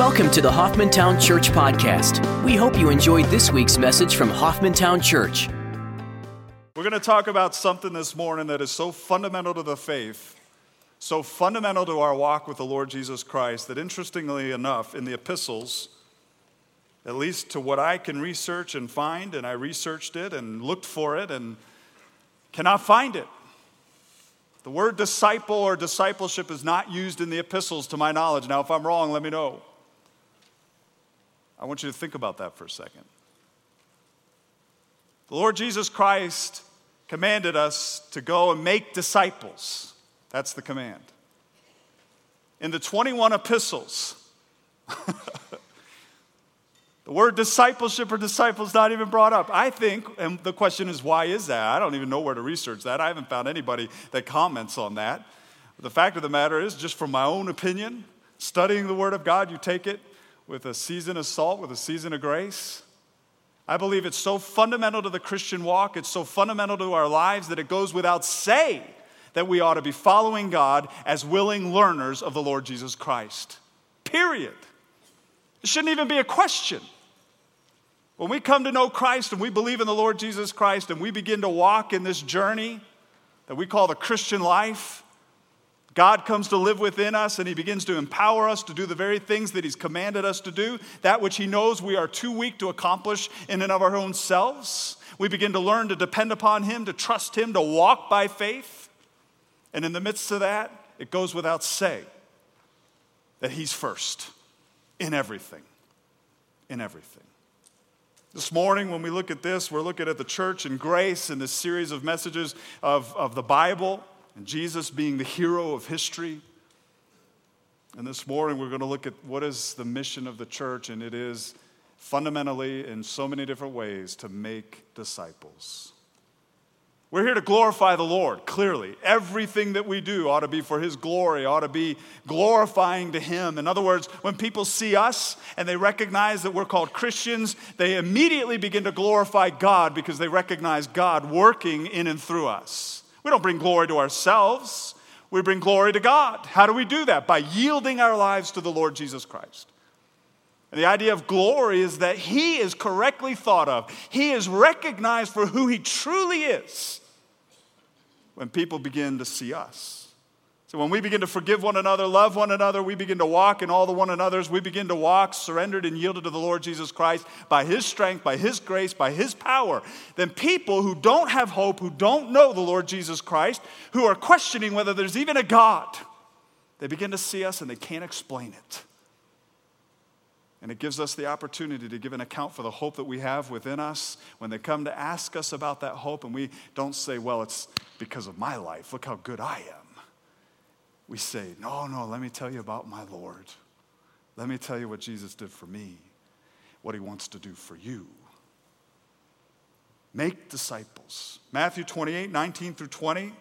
Welcome to the Hoffmantown Church Podcast. We hope you enjoyed this week's message from Hoffmantown Church. We're going to talk about something this morning that is so fundamental to the faith, so fundamental to our walk with the Lord Jesus Christ, that interestingly enough, in the epistles, at least to what I can research and find, and I researched it and looked for it and cannot find it. The word disciple or discipleship is not used in the epistles to my knowledge. Now, if I'm wrong, let me know. I want you to think about that for a second. The Lord Jesus Christ commanded us to go and make disciples. That's the command. In the 21 epistles, the word discipleship or disciple is not even brought up. I think, and the question is, why is that? I don't even know where to research that. I haven't found anybody that comments on that. The fact of the matter is, just from my own opinion, studying the Word of God, you take it with a season of salt, with a season of grace. I believe it's so fundamental to the Christian walk, it's so fundamental to our lives that it goes without say that we ought to be following God as willing learners of the Lord Jesus Christ. Period. It shouldn't even be a question. When we come to know Christ and we believe in the Lord Jesus Christ and we begin to walk in this journey that we call the Christian life, God comes to live within us and He begins to empower us to do the very things that He's commanded us to do, that which He knows we are too weak to accomplish in and of our own selves. We begin to learn to depend upon Him, to trust Him, to walk by faith. And in the midst of that, it goes without say that He's first in everything. In everything. This morning, when we look at this, we're looking at the church and grace in this series of messages of, of the Bible and Jesus being the hero of history. And this morning we're going to look at what is the mission of the church, and it is fundamentally, in so many different ways, to make disciples. We're here to glorify the Lord, clearly. Everything that we do ought to be for His glory, ought to be glorifying to Him. In other words, when people see us and they recognize that we're called Christians, they immediately begin to glorify God because they recognize God working in and through us. We don't bring glory to ourselves, we bring glory to God. How do we do that? By yielding our lives to the Lord Jesus Christ. And the idea of glory is that He is correctly thought of, He is recognized for who He truly is when people begin to see us. So when we begin to forgive one another, love one another, we begin to walk in all the one another's, we begin to walk surrendered and yielded to the Lord Jesus Christ by His strength, by His grace, by His power, then people who don't have hope, who don't know the Lord Jesus Christ, who are questioning whether there's even a God, they begin to see us and they can't explain it. And it gives us the opportunity to give an account for the hope that we have within us when they come to ask us about that hope, and we don't say, Well, it's because of my life. Look how good I am we say, No, no, let me tell you about my Lord. Let me tell you what Jesus did for me, what he wants to do for you. Make disciples. Matthew 28 19 through 20.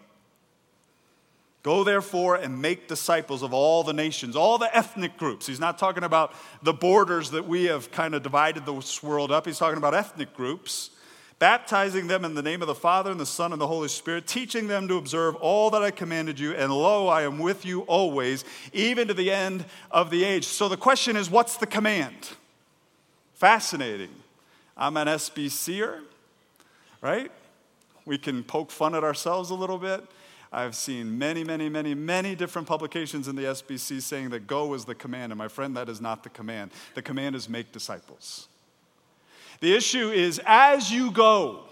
Go therefore and make disciples of all the nations, all the ethnic groups. He's not talking about the borders that we have kind of divided this world up. He's talking about ethnic groups baptizing them in the name of the Father and the Son and the Holy Spirit, teaching them to observe all that I commanded you, and lo, I am with you always, even to the end of the age. So the question is, what's the command? Fascinating. I'm an SBCer, right? We can poke fun at ourselves a little bit. I've seen many, many, many, many different publications in the SBC saying that go is the command. And my friend, that is not the command. The command is make disciples. The issue is as you go,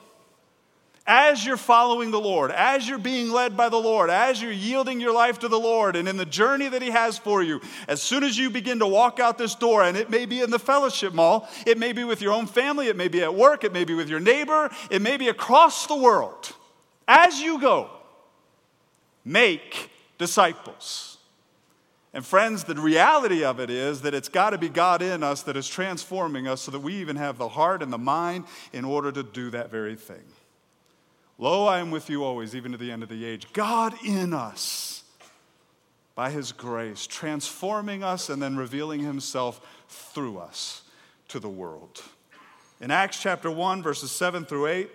as you're following the Lord, as you're being led by the Lord, as you're yielding your life to the Lord, and in the journey that He has for you, as soon as you begin to walk out this door, and it may be in the fellowship mall, it may be with your own family, it may be at work, it may be with your neighbor, it may be across the world, as you go, make disciples. And friends, the reality of it is that it's got to be God in us that is transforming us so that we even have the heart and the mind in order to do that very thing. Lo, I am with you always, even to the end of the age. God in us by his grace, transforming us and then revealing himself through us to the world. In Acts chapter 1, verses 7 through 8,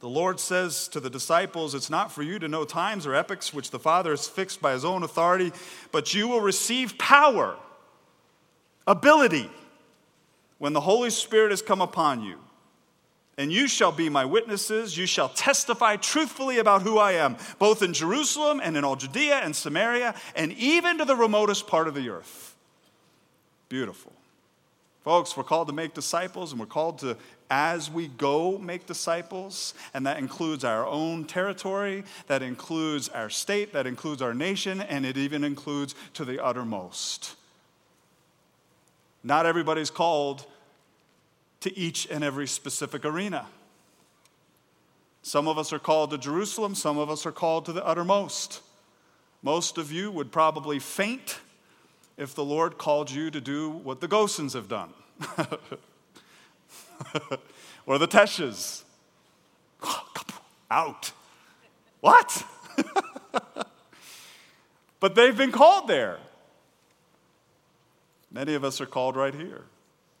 the Lord says to the disciples, It's not for you to know times or epochs which the Father has fixed by his own authority, but you will receive power ability when the Holy Spirit has come upon you. And you shall be my witnesses. You shall testify truthfully about who I am, both in Jerusalem and in all Judea and Samaria, and even to the remotest part of the earth. Beautiful. Folks, we're called to make disciples, and we're called to, as we go, make disciples. And that includes our own territory, that includes our state, that includes our nation, and it even includes to the uttermost. Not everybody's called to each and every specific arena. Some of us are called to Jerusalem, some of us are called to the uttermost. Most of you would probably faint if the Lord called you to do what the Gosens have done, or the Teshes. Out. What? but they've been called there. Many of us are called right here.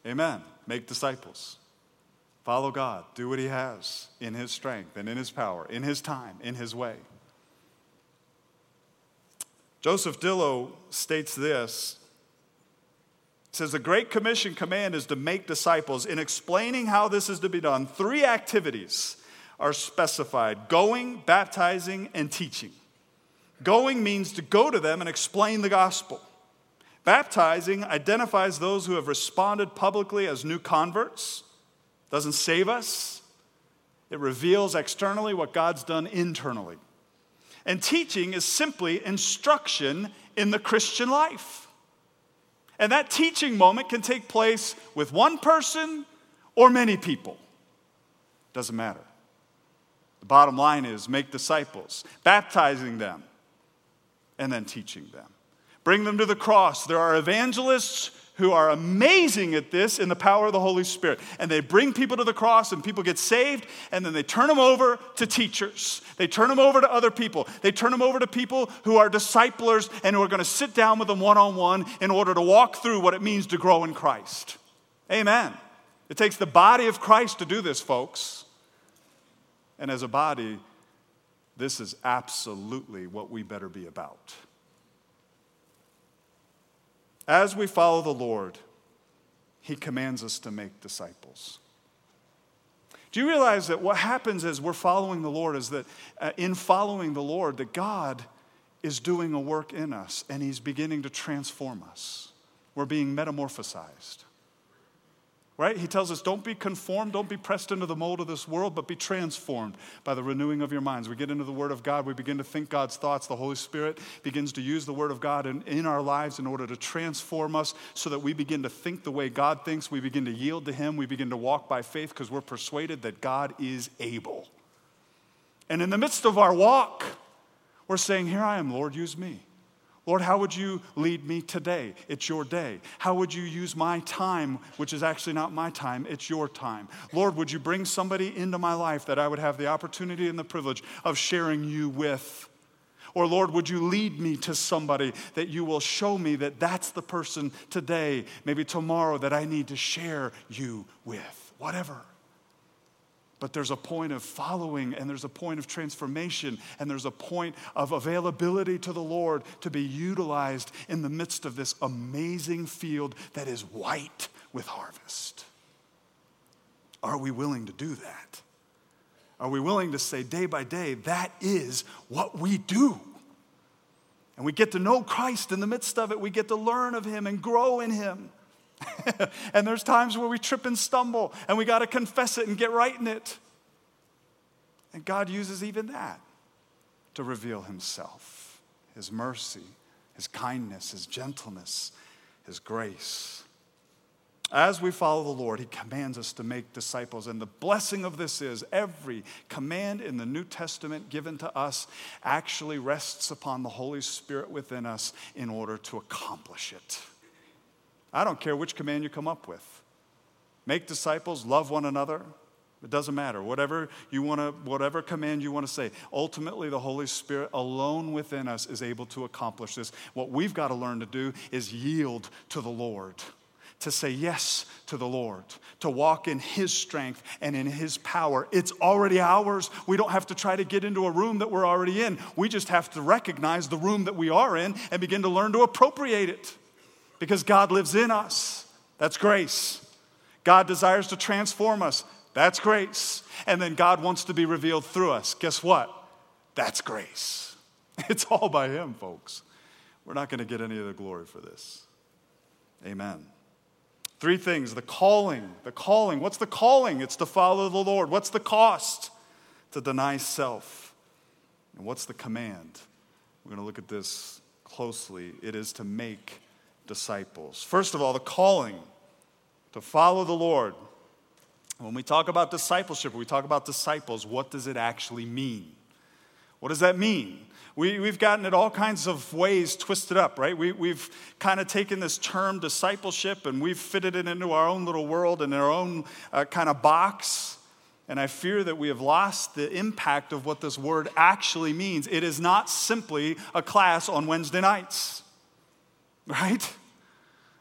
Amen. Make disciples. Follow God. Do what He has in His strength and in His power, in His time, in His way. Joseph Dillow states this. Says the Great Commission command is to make disciples. In explaining how this is to be done, three activities are specified going, baptizing, and teaching. Going means to go to them and explain the gospel. Baptizing identifies those who have responded publicly as new converts, doesn't save us, it reveals externally what God's done internally. And teaching is simply instruction in the Christian life. And that teaching moment can take place with one person or many people. Doesn't matter. The bottom line is make disciples, baptizing them, and then teaching them. Bring them to the cross. There are evangelists who are amazing at this in the power of the Holy Spirit. And they bring people to the cross, and people get saved, and then they turn them over to teachers. They turn them over to other people. They turn them over to people who are disciplers and who are going to sit down with them one on one in order to walk through what it means to grow in Christ. Amen. It takes the body of Christ to do this, folks. And as a body, this is absolutely what we better be about. As we follow the Lord, He commands us to make disciples. Do you realize that what happens as we're following the Lord is that uh, in following the Lord, that God is doing a work in us and He's beginning to transform us? We're being metamorphosized right? He tells us, don't be conformed, don't be pressed into the mold of this world, but be transformed by the renewing of your minds. We get into the Word of God, we begin to think God's thoughts. The Holy Spirit begins to use the Word of God in, in our lives in order to transform us so that we begin to think the way God thinks. We begin to yield to Him. We begin to walk by faith because we're persuaded that God is able. And in the midst of our walk, we're saying, Here I am, Lord, use me. Lord, how would you lead me today? It's your day. How would you use my time, which is actually not my time, it's your time? Lord, would you bring somebody into my life that I would have the opportunity and the privilege of sharing you with? Or, Lord, would you lead me to somebody that you will show me that that's the person today, maybe tomorrow, that I need to share you with? Whatever. But there's a point of following, and there's a point of transformation, and there's a point of availability to the Lord to be utilized in the midst of this amazing field that is white with harvest. Are we willing to do that? Are we willing to say day by day, that is what we do? And we get to know Christ in the midst of it. We get to learn of Him and grow in Him. and there's times where we trip and stumble, and we got to confess it and get right in it. And God uses even that to reveal Himself, His mercy, His kindness, His gentleness, His grace. As we follow the Lord, He commands us to make disciples. And the blessing of this is every command in the New Testament given to us actually rests upon the Holy Spirit within us in order to accomplish it. I don't care which command you come up with. Make disciples, love one another. It doesn't matter. Whatever you want to, whatever command you want to say, ultimately the Holy Spirit alone within us is able to accomplish this. What we've got to learn to do is yield to the Lord to say yes to the Lord, to walk in His strength and in His power. It's already ours. We don't have to try to get into a room that we're already in. We just have to recognize the room that we are in and begin to learn to appropriate it. Because God lives in us. That's grace. God desires to transform us. That's grace. And then God wants to be revealed through us. Guess what? That's grace. It's all by Him, folks. We're not going to get any of the glory for this. Amen. Three things the calling, the calling. What's the calling? It's to follow the Lord. What's the cost? To deny self. And what's the command? We're going to look at this closely. It is to make disciples. First of all, the calling to follow the Lord. When we talk about discipleship, we talk about disciples, what does it actually mean? What does that mean? We, we've gotten it all kinds of ways twisted up, right? We, we've kind of taken this term discipleship and we've fitted it into our own little world and our own uh, kind of box. And I fear that we have lost the impact of what this word actually means. It is not simply a class on Wednesday nights, right?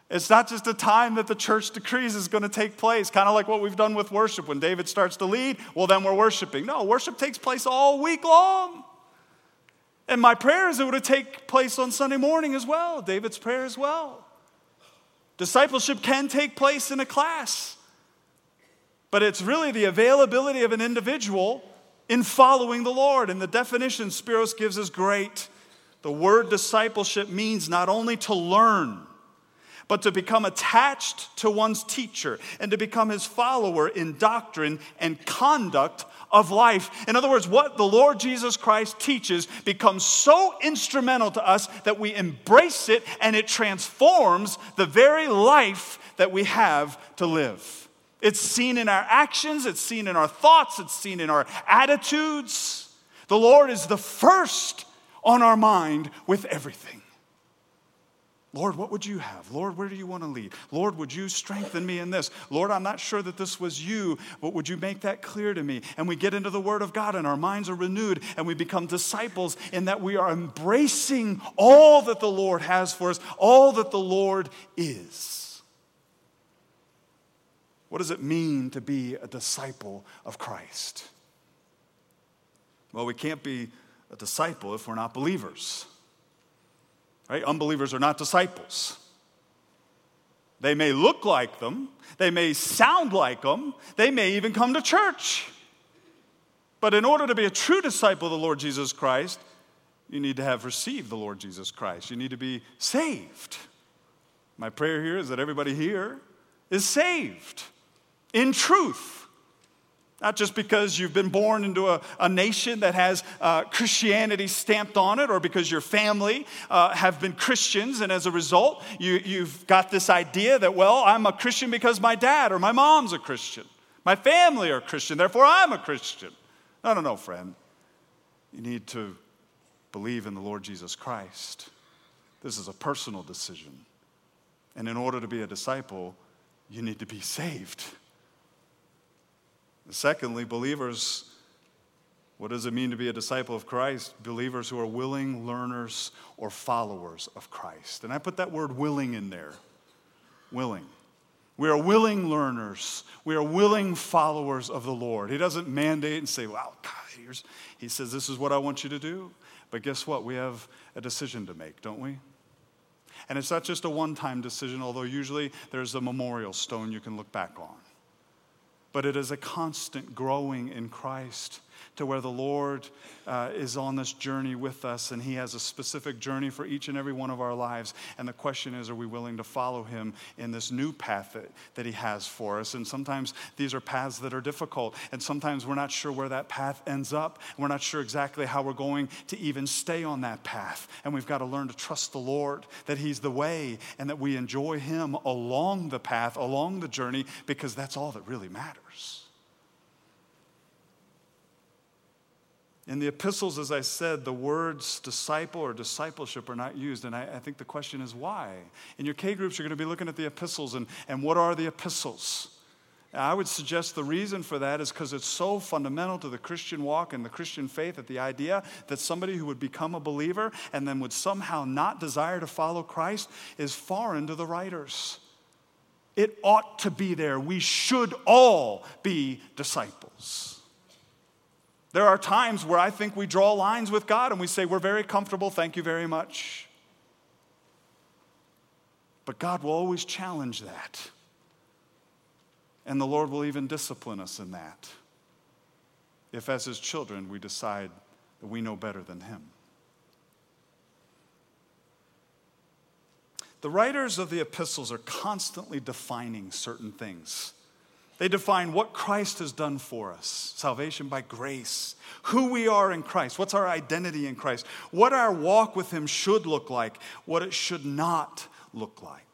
It's not just a time that the church decrees is going to take place, kind of like what we've done with worship. When David starts to lead, well, then we're worshiping. No, worship takes place all week long. And my prayer is it would take place on Sunday morning as well, David's prayer as well. Discipleship can take place in a class, but it's really the availability of an individual in following the Lord. And the definition Spiros gives is great. The word discipleship means not only to learn, but to become attached to one's teacher and to become his follower in doctrine and conduct of life. In other words, what the Lord Jesus Christ teaches becomes so instrumental to us that we embrace it and it transforms the very life that we have to live. It's seen in our actions, it's seen in our thoughts, it's seen in our attitudes. The Lord is the first on our mind with everything. Lord, what would you have? Lord, where do you want to lead? Lord, would you strengthen me in this? Lord, I'm not sure that this was you, but would you make that clear to me? And we get into the Word of God and our minds are renewed and we become disciples in that we are embracing all that the Lord has for us, all that the Lord is. What does it mean to be a disciple of Christ? Well, we can't be a disciple if we're not believers. Right? Unbelievers are not disciples. They may look like them, they may sound like them, they may even come to church. But in order to be a true disciple of the Lord Jesus Christ, you need to have received the Lord Jesus Christ. You need to be saved. My prayer here is that everybody here is saved in truth. Not just because you've been born into a, a nation that has uh, Christianity stamped on it, or because your family uh, have been Christians, and as a result, you, you've got this idea that, well, I'm a Christian because my dad or my mom's a Christian. My family are Christian, therefore I'm a Christian. No, no, no, friend. You need to believe in the Lord Jesus Christ. This is a personal decision. And in order to be a disciple, you need to be saved. Secondly, believers, what does it mean to be a disciple of Christ? Believers who are willing learners or followers of Christ. And I put that word willing in there. Willing. We are willing learners. We are willing followers of the Lord. He doesn't mandate and say, well, God, here's, he says, this is what I want you to do. But guess what? We have a decision to make, don't we? And it's not just a one time decision, although usually there's a memorial stone you can look back on but it is a constant growing in Christ to where the Lord uh, is on this journey with us and He has a specific journey for each and every one of our lives. And the question is, are we willing to follow Him in this new path that, that He has for us? And sometimes these are paths that are difficult, and sometimes we're not sure where that path ends up. We're not sure exactly how we're going to even stay on that path. And we've got to learn to trust the Lord that He's the way and that we enjoy Him along the path, along the journey, because that's all that really matters. In the epistles, as I said, the words disciple or discipleship are not used. And I, I, think the question is why? In your K groups, you're going to be looking at the epistles and, and what are the epistles? I would suggest the reason for that is because it's so fundamental to the Christian walk and the Christian faith that the idea that somebody who would become a believer and then would somehow not desire to follow Christ is foreign to the writers. It ought to be there. We should all be disciples. There are times where I think we draw lines with God and we say, We're very comfortable, thank you very much. But God will always challenge that. And the Lord will even discipline us in that. If, as His children, we decide that we know better than Him. The writers of the epistles are constantly defining certain things. They define what Christ has done for us salvation by grace, who we are in Christ, what's our identity in Christ, what our walk with Him should look like, what it should not look like.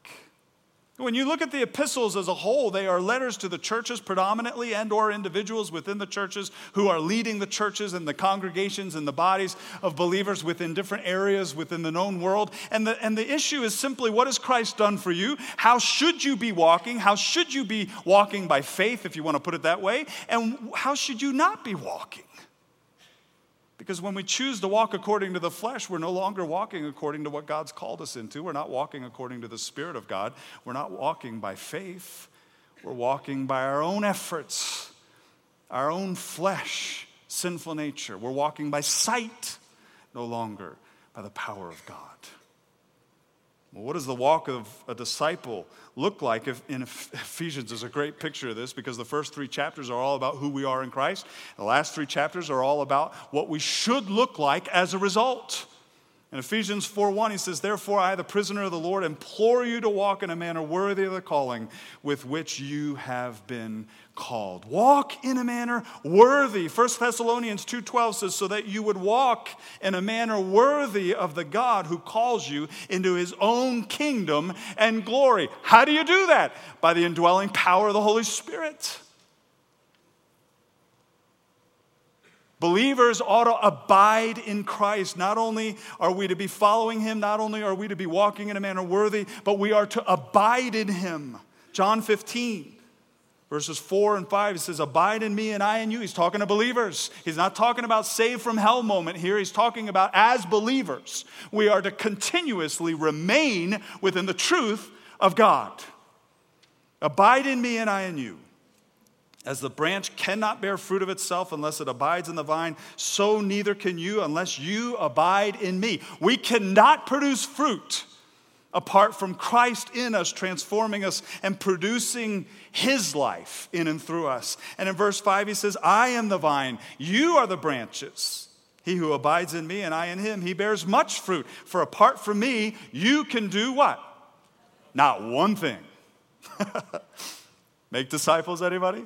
When you look at the epistles as a whole, they are letters to the churches predominantly and or individuals within the churches who are leading the churches and the congregations and the bodies of believers within different areas within the known world. And the, and the issue is simply what has Christ done for you? How should you be walking? How should you be walking by faith, if you want to put it that way? And how should you not be walking? Because when we choose to walk according to the flesh, we're no longer walking according to what God's called us into. We're not walking according to the Spirit of God. We're not walking by faith. We're walking by our own efforts, our own flesh, sinful nature. We're walking by sight, no longer by the power of God. Well, what does the walk of a disciple look like? If in Ephesians is a great picture of this because the first three chapters are all about who we are in Christ. The last three chapters are all about what we should look like as a result. In Ephesians 4:1, he says, Therefore, I, the prisoner of the Lord, implore you to walk in a manner worthy of the calling with which you have been called. Walk in a manner worthy. 1 Thessalonians 2:12 says, so that you would walk in a manner worthy of the God who calls you into his own kingdom and glory. How do you do that? By the indwelling power of the Holy Spirit. Believers ought to abide in Christ. Not only are we to be following him, not only are we to be walking in a manner worthy, but we are to abide in him. John 15, verses 4 and 5, he says, Abide in me and I in you. He's talking to believers. He's not talking about save from hell moment here. He's talking about as believers, we are to continuously remain within the truth of God. Abide in me and I in you. As the branch cannot bear fruit of itself unless it abides in the vine, so neither can you unless you abide in me. We cannot produce fruit apart from Christ in us, transforming us and producing his life in and through us. And in verse 5, he says, I am the vine, you are the branches. He who abides in me and I in him, he bears much fruit. For apart from me, you can do what? Not one thing. Make disciples, anybody?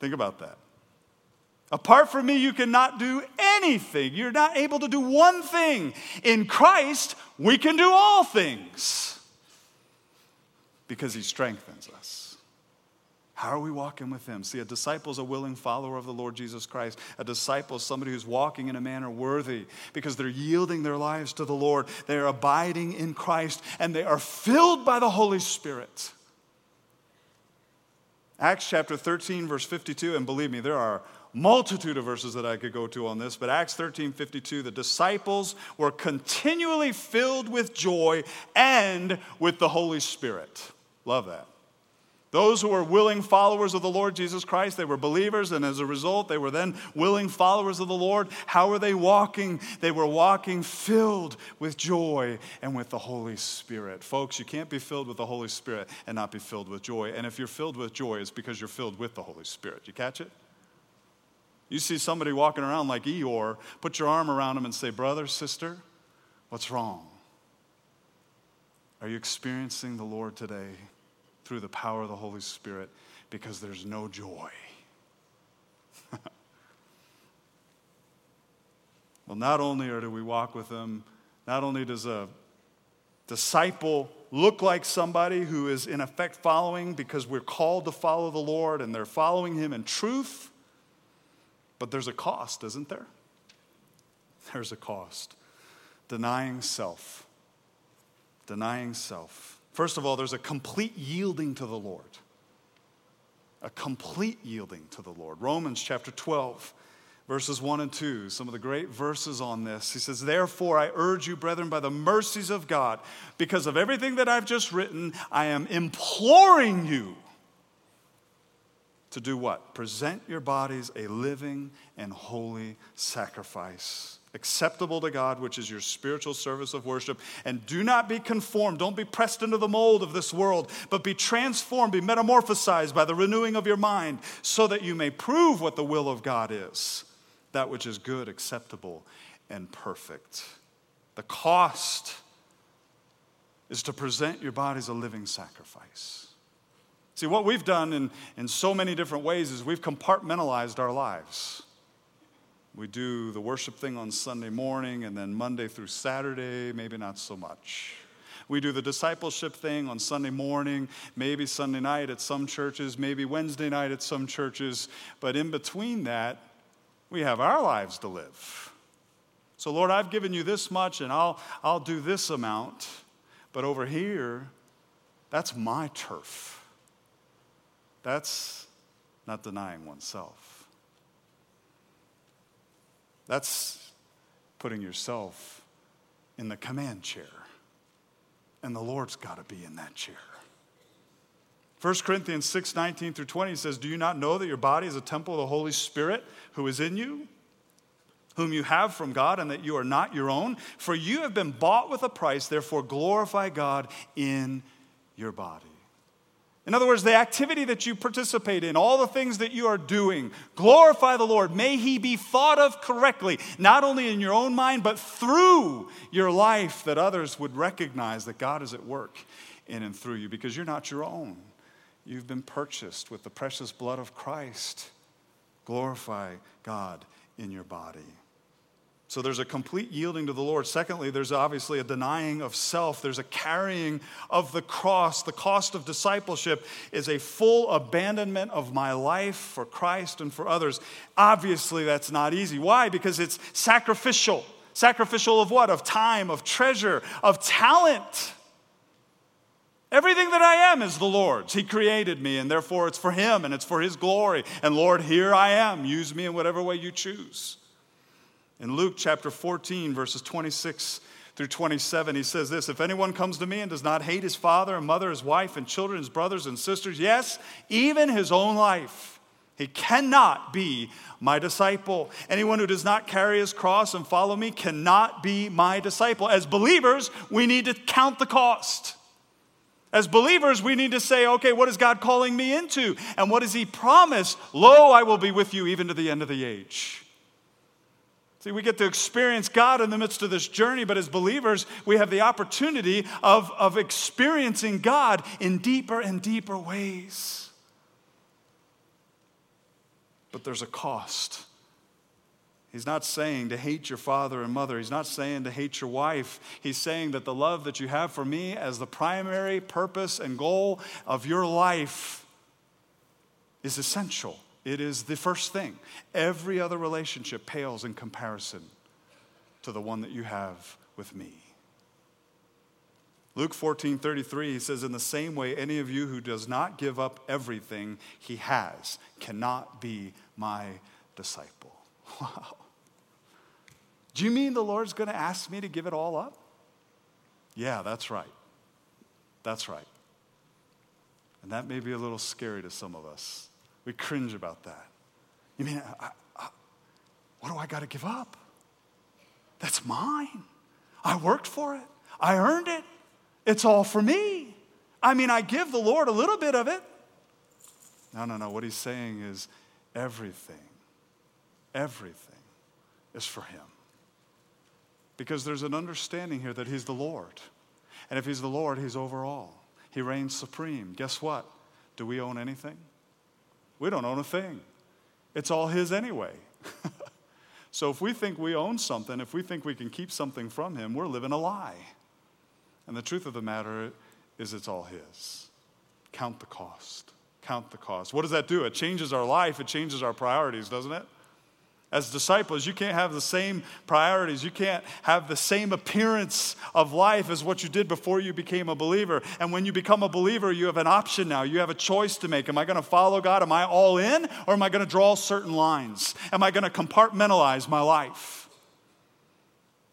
Think about that. Apart from me, you cannot do anything. You're not able to do one thing. In Christ, we can do all things because he strengthens us. How are we walking with him? See, a disciple is a willing follower of the Lord Jesus Christ. A disciple is somebody who's walking in a manner worthy because they're yielding their lives to the Lord. They are abiding in Christ and they are filled by the Holy Spirit. Acts chapter 13, verse 52, and believe me, there are multitude of verses that I could go to on this, but Acts 13, 52, the disciples were continually filled with joy and with the Holy Spirit. Love that. Those who were willing followers of the Lord Jesus Christ, they were believers, and as a result, they were then willing followers of the Lord. How were they walking? They were walking filled with joy and with the Holy Spirit. Folks, you can't be filled with the Holy Spirit and not be filled with joy. And if you're filled with joy, it's because you're filled with the Holy Spirit. You catch it? You see somebody walking around like Eeyore, put your arm around him and say, Brother, sister, what's wrong? Are you experiencing the Lord today? Through the power of the Holy Spirit because there's no joy. well, not only are do we walk with them, not only does a disciple look like somebody who is in effect following because we're called to follow the Lord and they're following Him in truth, but there's a cost, isn't there? There's a cost. Denying self. Denying self. First of all, there's a complete yielding to the Lord. A complete yielding to the Lord. Romans chapter 12, verses 1 and 2, some of the great verses on this. He says, Therefore, I urge you, brethren, by the mercies of God, because of everything that I've just written, I am imploring you to do what? Present your bodies a living and holy sacrifice acceptable to God, which is your spiritual service of worship. And do not be conformed. Don't be pressed into the mold of this world, but be transformed, be metamorphosized by the renewing of your mind, so that you may prove what the will of God is that which is good, acceptable, and perfect. The cost is to present your body as a living sacrifice. See, what we've done in, in so many different ways is we've compartmentalized our lives. We do the worship thing on Sunday morning, and then Monday through Saturday, maybe not so much. We do the discipleship thing on Sunday morning, maybe Sunday night at some churches, maybe Wednesday night at some churches, but in between that, we have our lives to live. So, Lord, I've given you this much, and I'll, I'll do this amount, but over here, that's my turf. That's not denying oneself. That's putting yourself in the command chair. And the Lord's got to be in that chair. 1 Corinthians 6 19 through 20 says, Do you not know that your body is a temple of the Holy Spirit who is in you, whom you have from God, and that you are not your own? For you have been bought with a price, therefore glorify God in your body. In other words, the activity that you participate in, all the things that you are doing, glorify the Lord. May He be thought of correctly, not only in your own mind, but through your life, that others would recognize that God is at work in and through you because you're not your own. You've been purchased with the precious blood of Christ. Glorify God in your body. So there's a complete yielding to the Lord. Secondly, there's obviously a denying of self. There's a carrying of the cross. The cost of discipleship is a full abandonment of my life for Christ and for others. Obviously, that's not easy. Why? Because it's sacrificial. Sacrificial of what? Of time, of treasure, of talent. Everything that I am is the Lord's. He created me, and therefore it's for Him and it's for His glory. And Lord, here I am. Use me in whatever way you choose. In Luke chapter 14, verses 26 through 27, he says this If anyone comes to me and does not hate his father and mother, his wife and children, his brothers and sisters, yes, even his own life, he cannot be my disciple. Anyone who does not carry his cross and follow me cannot be my disciple. As believers, we need to count the cost. As believers, we need to say, okay, what is God calling me into? And what does He promise? Lo, I will be with you even to the end of the age. See, we get to experience God in the midst of this journey, but as believers, we have the opportunity of, of experiencing God in deeper and deeper ways. But there's a cost. He's not saying to hate your father and mother. He's not saying to hate your wife. He's saying that the love that you have for me as the primary purpose and goal of your life is essential. It is the first thing. Every other relationship pales in comparison to the one that you have with me. Luke 14 33, he says, In the same way, any of you who does not give up everything he has cannot be my disciple. Wow. Do you mean the Lord's going to ask me to give it all up? Yeah, that's right. That's right. And that may be a little scary to some of us. We cringe about that. You mean, I, I, what do I got to give up? That's mine. I worked for it, I earned it. It's all for me. I mean, I give the Lord a little bit of it. No, no, no. What he's saying is everything, everything is for him. Because there's an understanding here that he's the Lord. And if he's the Lord, he's over all. He reigns supreme. Guess what? Do we own anything? We don't own a thing. It's all His anyway. so if we think we own something, if we think we can keep something from Him, we're living a lie. And the truth of the matter is, it's all His. Count the cost. Count the cost. What does that do? It changes our life, it changes our priorities, doesn't it? As disciples, you can't have the same priorities. You can't have the same appearance of life as what you did before you became a believer. And when you become a believer, you have an option now. You have a choice to make. Am I going to follow God? Am I all in? Or am I going to draw certain lines? Am I going to compartmentalize my life?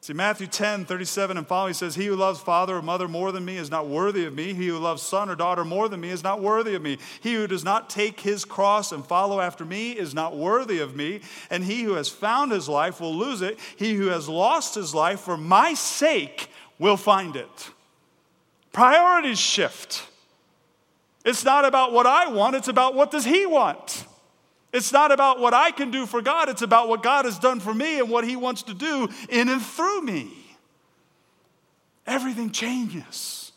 See, Matthew 10, 37 and following says, He who loves father or mother more than me is not worthy of me. He who loves son or daughter more than me is not worthy of me. He who does not take his cross and follow after me is not worthy of me. And he who has found his life will lose it. He who has lost his life for my sake will find it. Priorities shift. It's not about what I want, it's about what does he want. It's not about what I can do for God, it's about what God has done for me and what He wants to do in and through me. Everything changes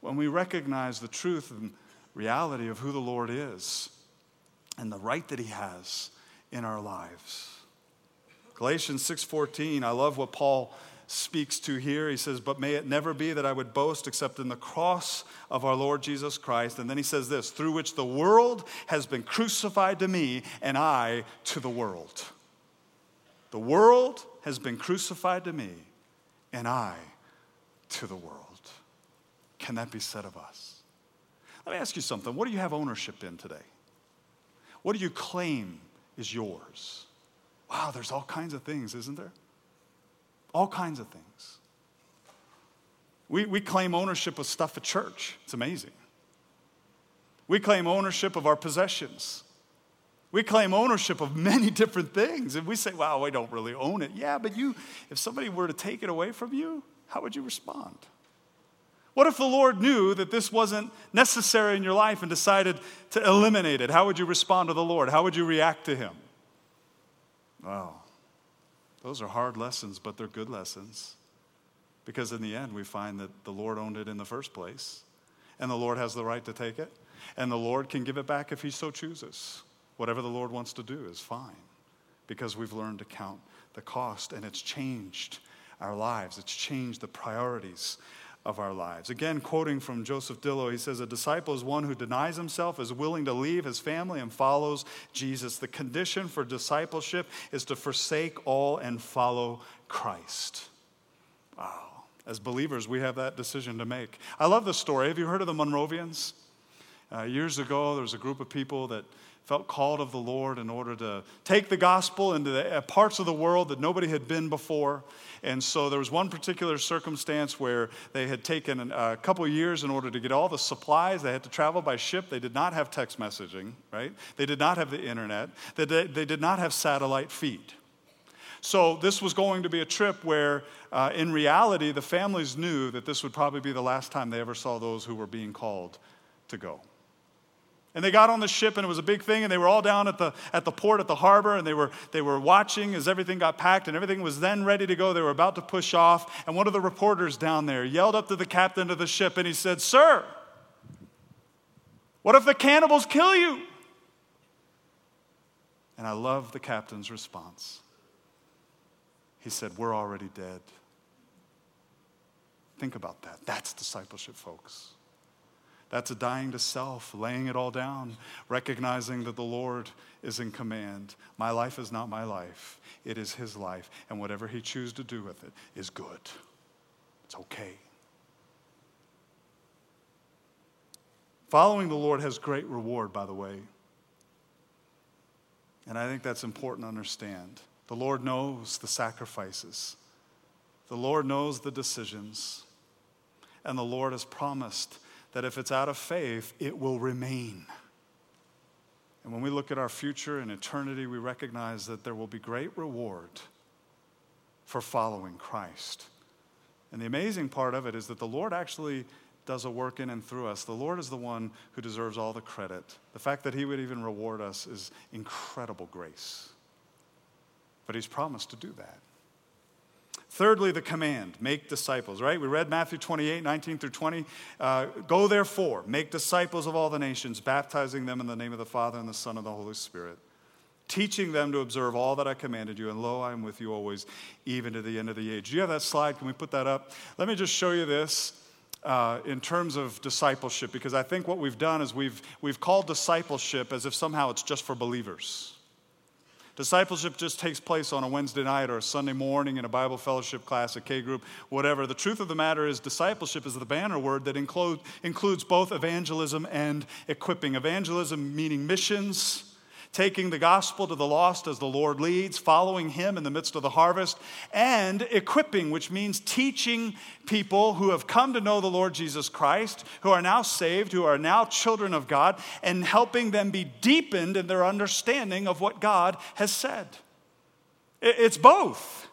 when we recognize the truth and reality of who the Lord is and the right that He has in our lives. Galatians 6:14, I love what Paul speaks to here. He says, But may it never be that I would boast except in the cross of our Lord Jesus Christ. And then he says this, through which the world has been crucified to me, and I to the world. The world has been crucified to me, and I to the world. Can that be said of us? Let me ask you something. What do you have ownership in today? What do you claim is yours? Wow, there's all kinds of things, isn't there? All kinds of things. We, we claim ownership of stuff at church. It's amazing. We claim ownership of our possessions. We claim ownership of many different things. And we say, wow, we don't really own it. Yeah, but you, if somebody were to take it away from you, how would you respond? What if the Lord knew that this wasn't necessary in your life and decided to eliminate it? How would you respond to the Lord? How would you react to Him? Wow. Those are hard lessons, but they're good lessons. Because in the end, we find that the Lord owned it in the first place, and the Lord has the right to take it, and the Lord can give it back if He so chooses. Whatever the Lord wants to do is fine, because we've learned to count the cost, and it's changed our lives, it's changed the priorities of our lives. Again, quoting from Joseph Dillow, he says, A disciple is one who denies himself, is willing to leave his family, and follows Jesus. The condition for discipleship is to forsake all and follow Christ. Wow. As believers, we have that decision to make. I love the story. Have you heard of the Moravians? Uh, years ago, there was a group of people that felt called of the Lord in order to take the gospel into the uh, parts of the world that nobody had been before. And so there was one particular circumstance where they had taken a couple years in order to get all the supplies. They had to travel by ship. They did not have text messaging, right? They did not have the internet. They did not have satellite feed. So this was going to be a trip where, uh, in reality, the families knew that this would probably be the last time they ever saw those who were being called to go. And they got on the ship and it was a big thing and they were all down at the, at the port, at the harbor, and they were, they were watching as everything got packed and everything was then ready to go. They were about to push off. And one of the reporters down there yelled up to the captain of the ship and he said, Sir, what if the cannibals kill you? And I love the captain's response. He said, We're already dead. Think about that. That's discipleship, folks. That's a dying to self, laying it all down, recognizing that the Lord is in command. My life is not my life, it is His life, and whatever He chooses to do with it is good. It's okay. Following the Lord has great reward, by the way. And I think that's important to understand. The Lord knows the sacrifices, the Lord knows the decisions, and the Lord has promised that if it's out of faith, it will remain. And when we look at our future and eternity, we recognize that there will be great reward for following Christ. And the amazing part of it is that the Lord actually does a work in and through us. The Lord is the one who deserves all the credit. The fact that He would even reward us is incredible grace. But He's promised to do that. Thirdly, the command make disciples, right? We read Matthew 28, 19 through 20. Uh, Go therefore, make disciples of all the nations, baptizing them in the name of the Father and the Son and the Holy Spirit, teaching them to observe all that I commanded you. And lo, I am with you always, even to the end of the age. Do you have that slide? Can we put that up? Let me just show you this. Uh, in terms of discipleship, because I think what we've done is we've, we've called discipleship as if somehow it's just for believers. Discipleship just takes place on a Wednesday night or a Sunday morning in a Bible fellowship class, a K group, whatever. The truth of the matter is, discipleship is the banner word that include, includes both evangelism and equipping. Evangelism meaning missions, taking the gospel to the lost as the Lord leads, following Him in the midst of the harvest, and equipping, which means teaching people who have come to know the Lord Jesus Christ, who are now saved, who are now children of God, and helping them be deepened in their understanding of what God has said. It's both.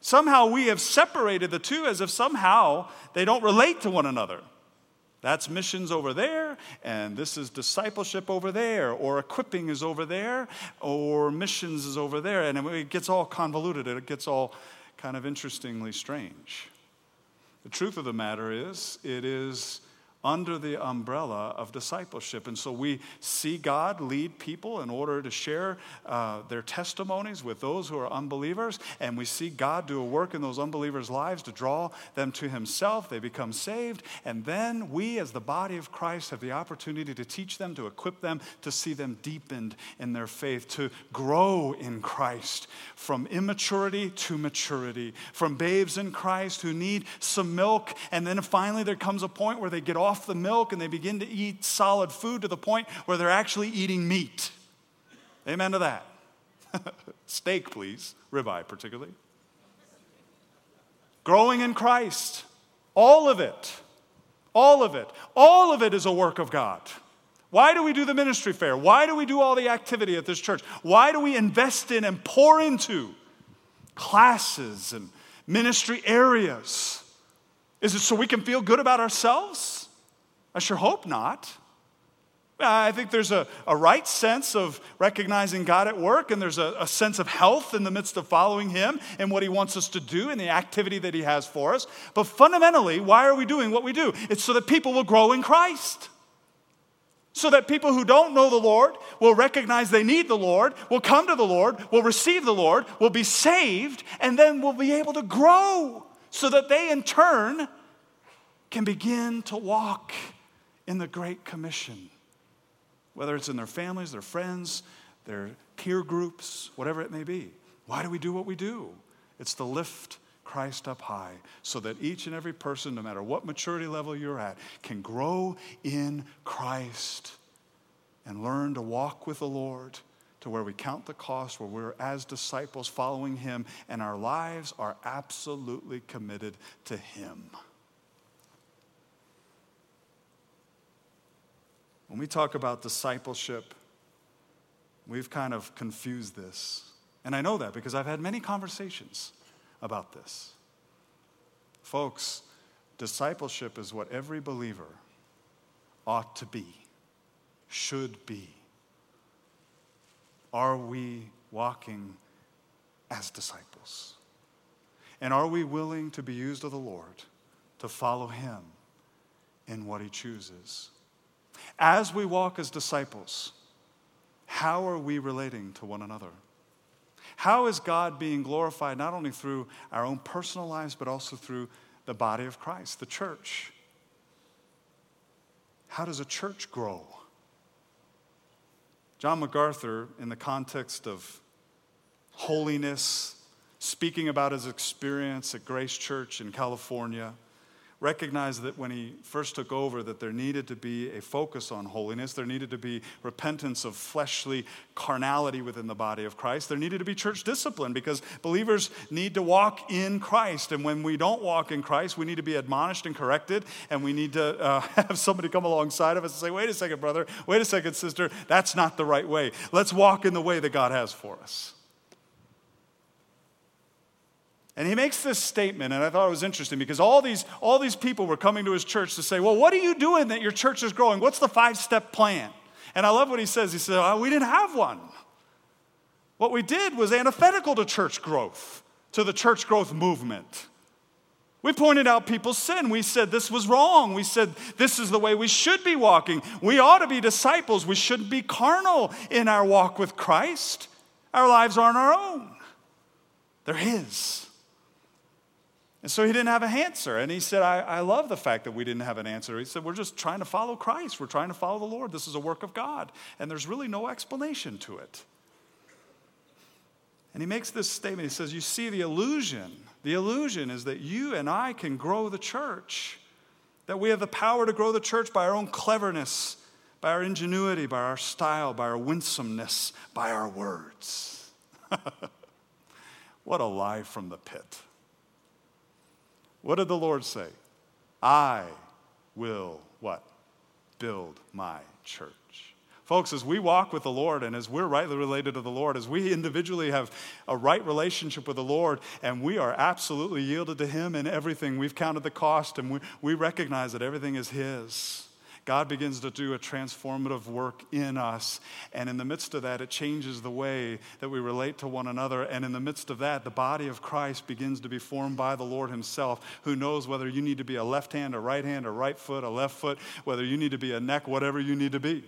Somehow we have separated the two as if somehow they don't relate to one another. That's missions over there, and this is discipleship over there, or equipping is over there, or missions is over there. And it gets all convoluted, it gets all kind of interestingly strange. The truth of the matter is, it is under the umbrella of discipleship. And so we see God lead people in order to share uh, their testimonies with those who are unbelievers. And we see God do a work in those unbelievers' lives to draw them to Himself. They become saved. And then we, as the body of Christ, have the opportunity to teach them, to equip them, to see them deepened in their faith, to grow in Christ from immaturity to maturity, from babes in Christ who need some milk. And then finally, there comes a point where they get off off the milk and they begin to eat solid food to the point where they're actually eating meat. Amen to that. Steak, please, ribeye particularly. Growing in Christ, all of it, all of it, all of it is a work of God. Why do we do the ministry fair? Why do we do all the activity at this church? Why do we invest in and pour into classes and ministry areas? Is it so we can feel good about ourselves? I sure hope not. I think there's a, a right sense of recognizing God at work, and there's a, a, sense of health in the midst of following Him and what He wants us to do and the activity that He has for us. But fundamentally, why are we doing what we do? It's so that people will grow in Christ. So that people who don't know the Lord will recognize they need the Lord, will come to the Lord, will receive the Lord, will be saved, and then will be able to grow so that they in turn can begin to walk in the Great Commission, whether it's in their families, their friends, their peer groups, whatever it may be. Why do we do what we do? It's to lift Christ up high so that each and every person, no matter what maturity level you're at, can grow in Christ and learn to walk with the Lord to where we count the cost, where we're as disciples following Him, and our lives are absolutely committed to Him. When we talk about discipleship, we've kind of confused this. And I know that because I've had many conversations about this. Folks, discipleship is what every believer ought to be, should be. Are we walking as disciples? And are we willing to be used of the Lord to follow Him in what He chooses? As we walk as disciples, how are we relating to one another? How is God being glorified not only through our own personal lives, but also through the body of Christ, the church? How does a church grow? John MacArthur, in the context of holiness, speaking about his experience at Grace Church in California, recognized that when he first took over that there needed to be a focus on holiness. There needed to be repentance of fleshly carnality within the body of christ. There needed to be church discipline because believers need to walk in christ. And when we don't walk in christ we need to be admonished and corrected. And we need to uh, have somebody come alongside of us and say wait a second brother. Wait a second sister. That's not the right way. Let's walk in the way that god has for us and he makes this statement, and I thought it was interesting because all these, all these people were coming to his church to say, Well, what are you doing that your church is growing? What's the five step plan? And I love what he says. He said, oh, uh, We didn't have one. What we did was antithetical to church growth, to the church growth movement. We pointed out people's sin. We said this was wrong. We said this is the way we should be walking. We ought to be disciples. We shouldn't be carnal in our walk with Christ. Our lives aren't our own, they're His. And so he didn't have an answer. And he said, I, I love the fact that we didn't have an answer. He said, We're just trying to follow Christ. We're trying to follow the Lord. This is a work of God. And there's really no explanation to it. And he makes this statement. He says, You see, the illusion, the illusion is that you and I can grow the church, that we have the power to grow the church by our own cleverness, by our ingenuity, by our style, by our winsomeness, by our words. what a lie from the pit. What did the Lord say? I will what? Build my church. Folks, as we walk with the Lord and as we're rightly related to the Lord, as we individually have a right relationship with the Lord and we are absolutely yielded to Him in everything, we've counted the cost and we, we recognize that everything is His. God begins to do a transformative work in us. And in the midst of that, it changes the way that we relate to one another. And in the midst of that, the body of Christ begins to be formed by the Lord Himself, who knows whether you need to be a left hand, a right hand, a right foot, a left foot, whether you need to be a neck, whatever you need to be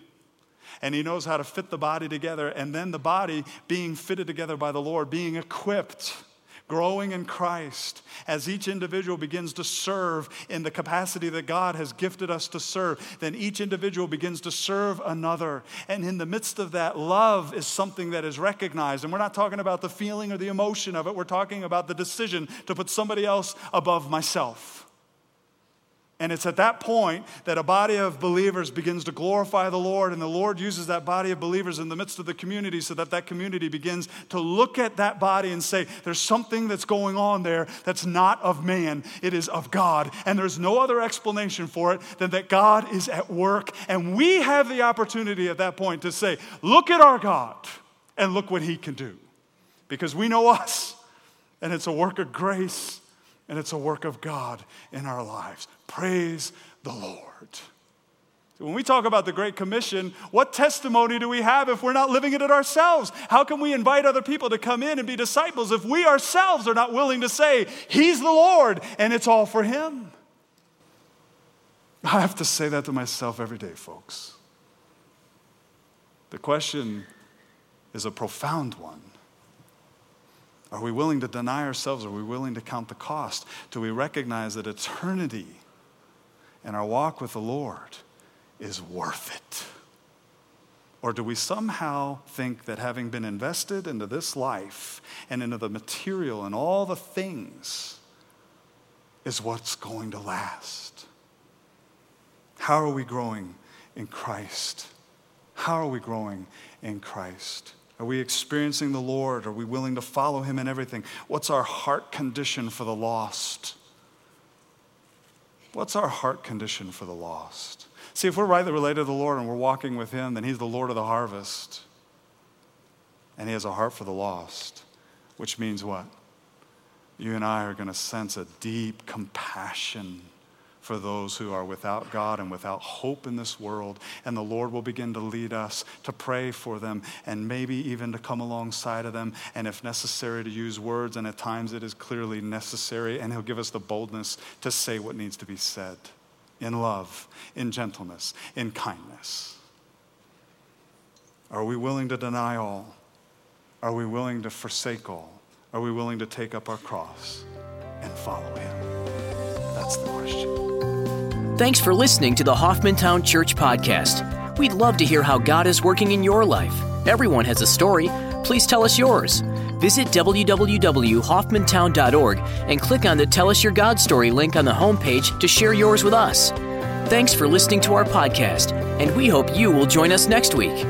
and he knows how to fit the body together. And then the body being fitted together by the Lord, being equipped growing in Christ as each individual begins to serve in the capacity that God has gifted us to serve, then each individual begins to serve another. And in the midst of that, love is something that is recognized. And we're not talking about the feeling or the emotion of it, we're talking about the decision to put somebody else above myself. And it's at that point that a body of believers begins to glorify the Lord, and the Lord uses that body of believers in the midst of the community so that that community begins to look at that body and say, There's something that's going on there that's not of man, it is of God. And there's no other explanation for it than that God is at work. And we have the opportunity at that point to say, Look at our God and look what He can do. Because we know us, and it's a work of grace and it's a work of God in our lives. Praise the Lord. When we talk about the Great Commission, what testimony do we have if we're not living it ourselves? How can we invite other people to come in and be disciples if we ourselves are not willing to say, He's the Lord and it's all for Him? I have to say that to myself every day, folks. The question is a profound one. Are we willing to deny ourselves? Are we willing to count the cost? Do we recognize that eternity and our walk with the Lord is worth it? Or do we somehow think that having been invested into this life and into the material and all the things is what's going to last? How are we growing in Christ? How are we growing in Christ? Are we experiencing the Lord? Are we willing to follow Him in everything? What's our heart condition for the lost? What's our heart condition for the lost? See, if we're rightly related to the Lord and we're walking with Him, then He's the Lord of the harvest. And He has a heart for the lost, which means what? You and I are going to sense a deep compassion for those who are without God and without hope in this world. And the Lord will begin to lead us to pray for them and maybe even to come alongside of them. And if necessary, to use words. And at times it is clearly necessary. And He'll give us the boldness to say what needs to be said in love, in gentleness, in kindness. Are we willing to deny all? Are we willing to forsake all? Are we willing to take up our cross and follow Him? That's the question. Thanks for listening to the Hoffmantown Church Podcast. We'd love to hear how God is working in your life. Everyone has a story. Please tell us yours. Visit www.hoffmantown.org and click on the Tell Us Your God Story link on the homepage to share yours with us. Thanks for listening to our podcast, and we hope you will join us next week.